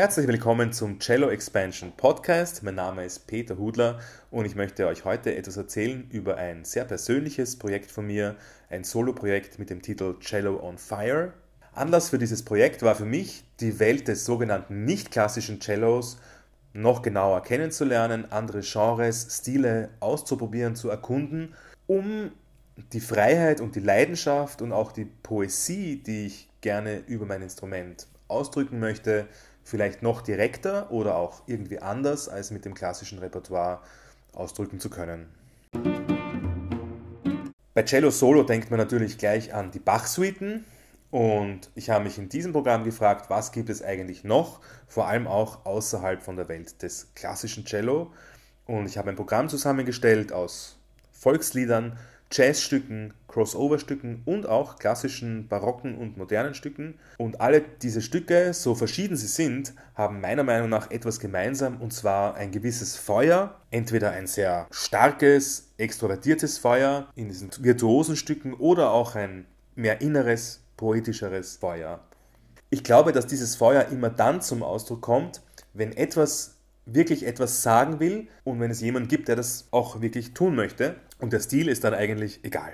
Herzlich willkommen zum Cello Expansion Podcast. Mein Name ist Peter Hudler und ich möchte euch heute etwas erzählen über ein sehr persönliches Projekt von mir, ein Solo-Projekt mit dem Titel Cello on Fire. Anlass für dieses Projekt war für mich, die Welt des sogenannten nicht klassischen Cellos noch genauer kennenzulernen, andere Genres, Stile auszuprobieren, zu erkunden, um die Freiheit und die Leidenschaft und auch die Poesie, die ich gerne über mein Instrument ausdrücken möchte, vielleicht noch direkter oder auch irgendwie anders als mit dem klassischen Repertoire ausdrücken zu können. Bei Cello Solo denkt man natürlich gleich an die Bach-Suiten und ich habe mich in diesem Programm gefragt, was gibt es eigentlich noch, vor allem auch außerhalb von der Welt des klassischen Cello. Und ich habe ein Programm zusammengestellt aus Volksliedern, Jazzstücken, Crossover-Stücken und auch klassischen barocken und modernen Stücken. Und alle diese Stücke, so verschieden sie sind, haben meiner Meinung nach etwas gemeinsam und zwar ein gewisses Feuer, entweder ein sehr starkes, extrovertiertes Feuer in diesen virtuosen Stücken oder auch ein mehr inneres, poetischeres Feuer. Ich glaube, dass dieses Feuer immer dann zum Ausdruck kommt, wenn etwas wirklich etwas sagen will und wenn es jemanden gibt, der das auch wirklich tun möchte. Und der Stil ist dann eigentlich egal.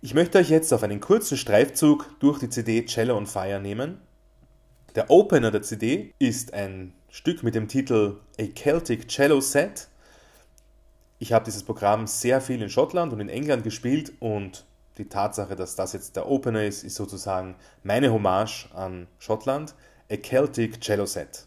Ich möchte euch jetzt auf einen kurzen Streifzug durch die CD Cello on Fire nehmen. Der Opener der CD ist ein Stück mit dem Titel A Celtic Cello Set. Ich habe dieses Programm sehr viel in Schottland und in England gespielt und die Tatsache, dass das jetzt der Opener ist, ist sozusagen meine Hommage an Schottland. A Celtic Cello Set.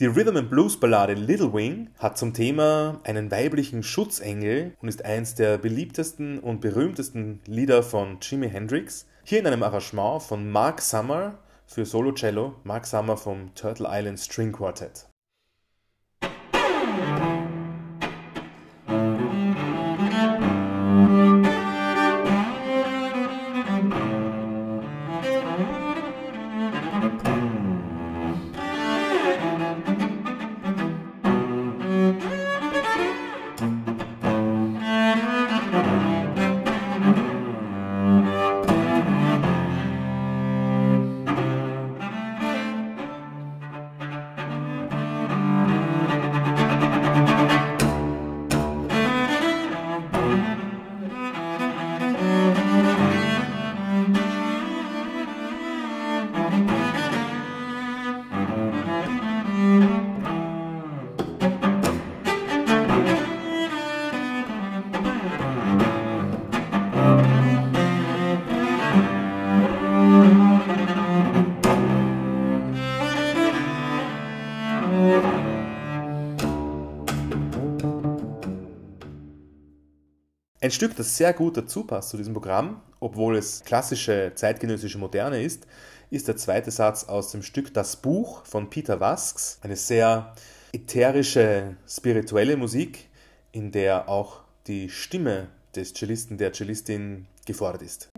Die Rhythm and Blues Ballade Little Wing hat zum Thema einen weiblichen Schutzengel und ist eins der beliebtesten und berühmtesten Lieder von Jimi Hendrix. Hier in einem Arrangement von Mark Summer für Solo Cello, Mark Summer vom Turtle Island String Quartet. Ein Stück, das sehr gut dazu passt zu diesem Programm, obwohl es klassische zeitgenössische Moderne ist, ist der zweite Satz aus dem Stück Das Buch von Peter Wasks. Eine sehr ätherische, spirituelle Musik, in der auch die Stimme des Cellisten, der Cellistin gefordert ist.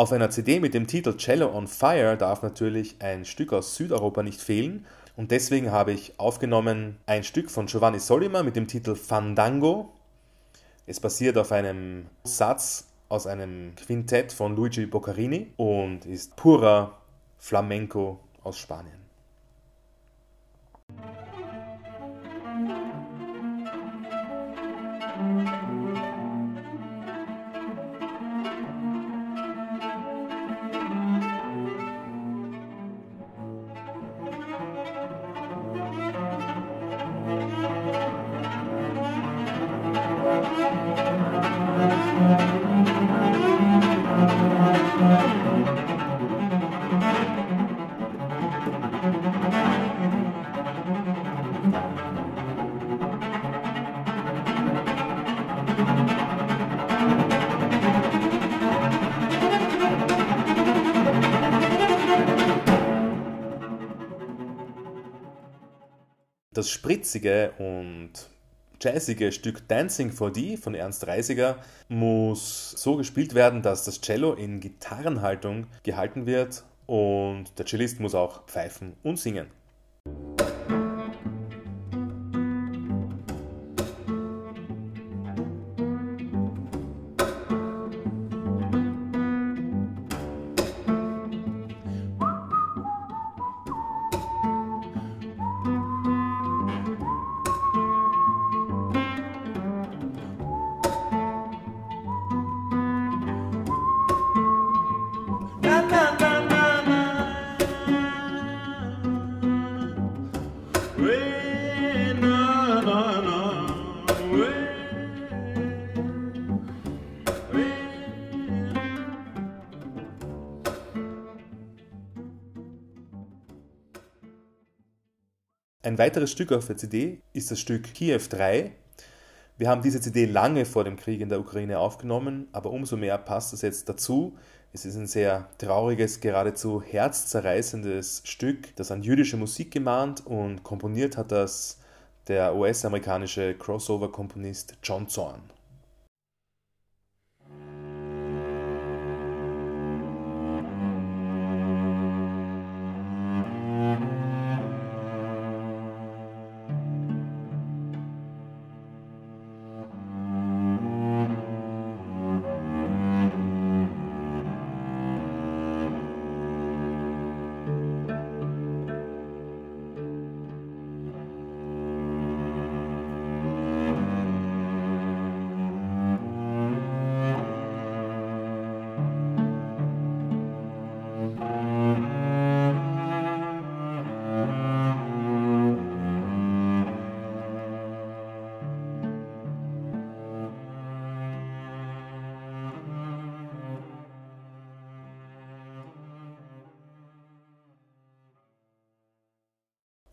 Auf einer CD mit dem Titel Cello on Fire darf natürlich ein Stück aus Südeuropa nicht fehlen und deswegen habe ich aufgenommen ein Stück von Giovanni Solima mit dem Titel Fandango. Es basiert auf einem Satz aus einem Quintett von Luigi Boccarini und ist purer Flamenco aus Spanien. Das spritzige und jazzige Stück Dancing for Thee von Ernst Reisiger muss so gespielt werden, dass das Cello in Gitarrenhaltung gehalten wird und der Cellist muss auch pfeifen und singen. Ein weiteres Stück auf der CD ist das Stück Kiew 3. Wir haben diese CD lange vor dem Krieg in der Ukraine aufgenommen, aber umso mehr passt es jetzt dazu. Es ist ein sehr trauriges, geradezu herzzerreißendes Stück, das an jüdische Musik gemahnt und komponiert hat das der US-amerikanische Crossover-Komponist John Zorn.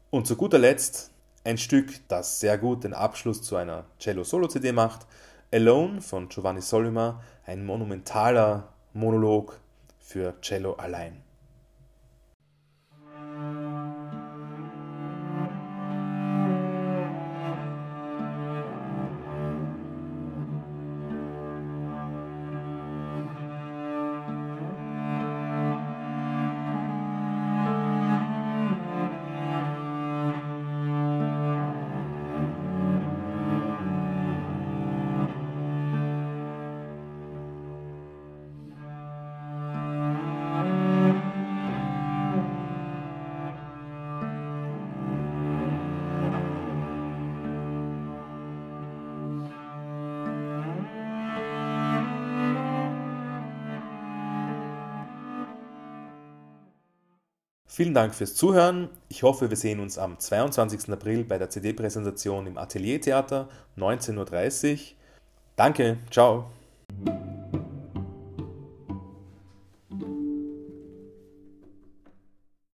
Und zu guter Letzt ein Stück, das sehr gut den Abschluss zu einer Cello-Solo-CD macht. Alone von Giovanni Solima, ein monumentaler Monolog für Cello allein. Vielen Dank fürs Zuhören. Ich hoffe, wir sehen uns am 22. April bei der CD-Präsentation im Ateliertheater 19.30 Uhr. Danke, ciao.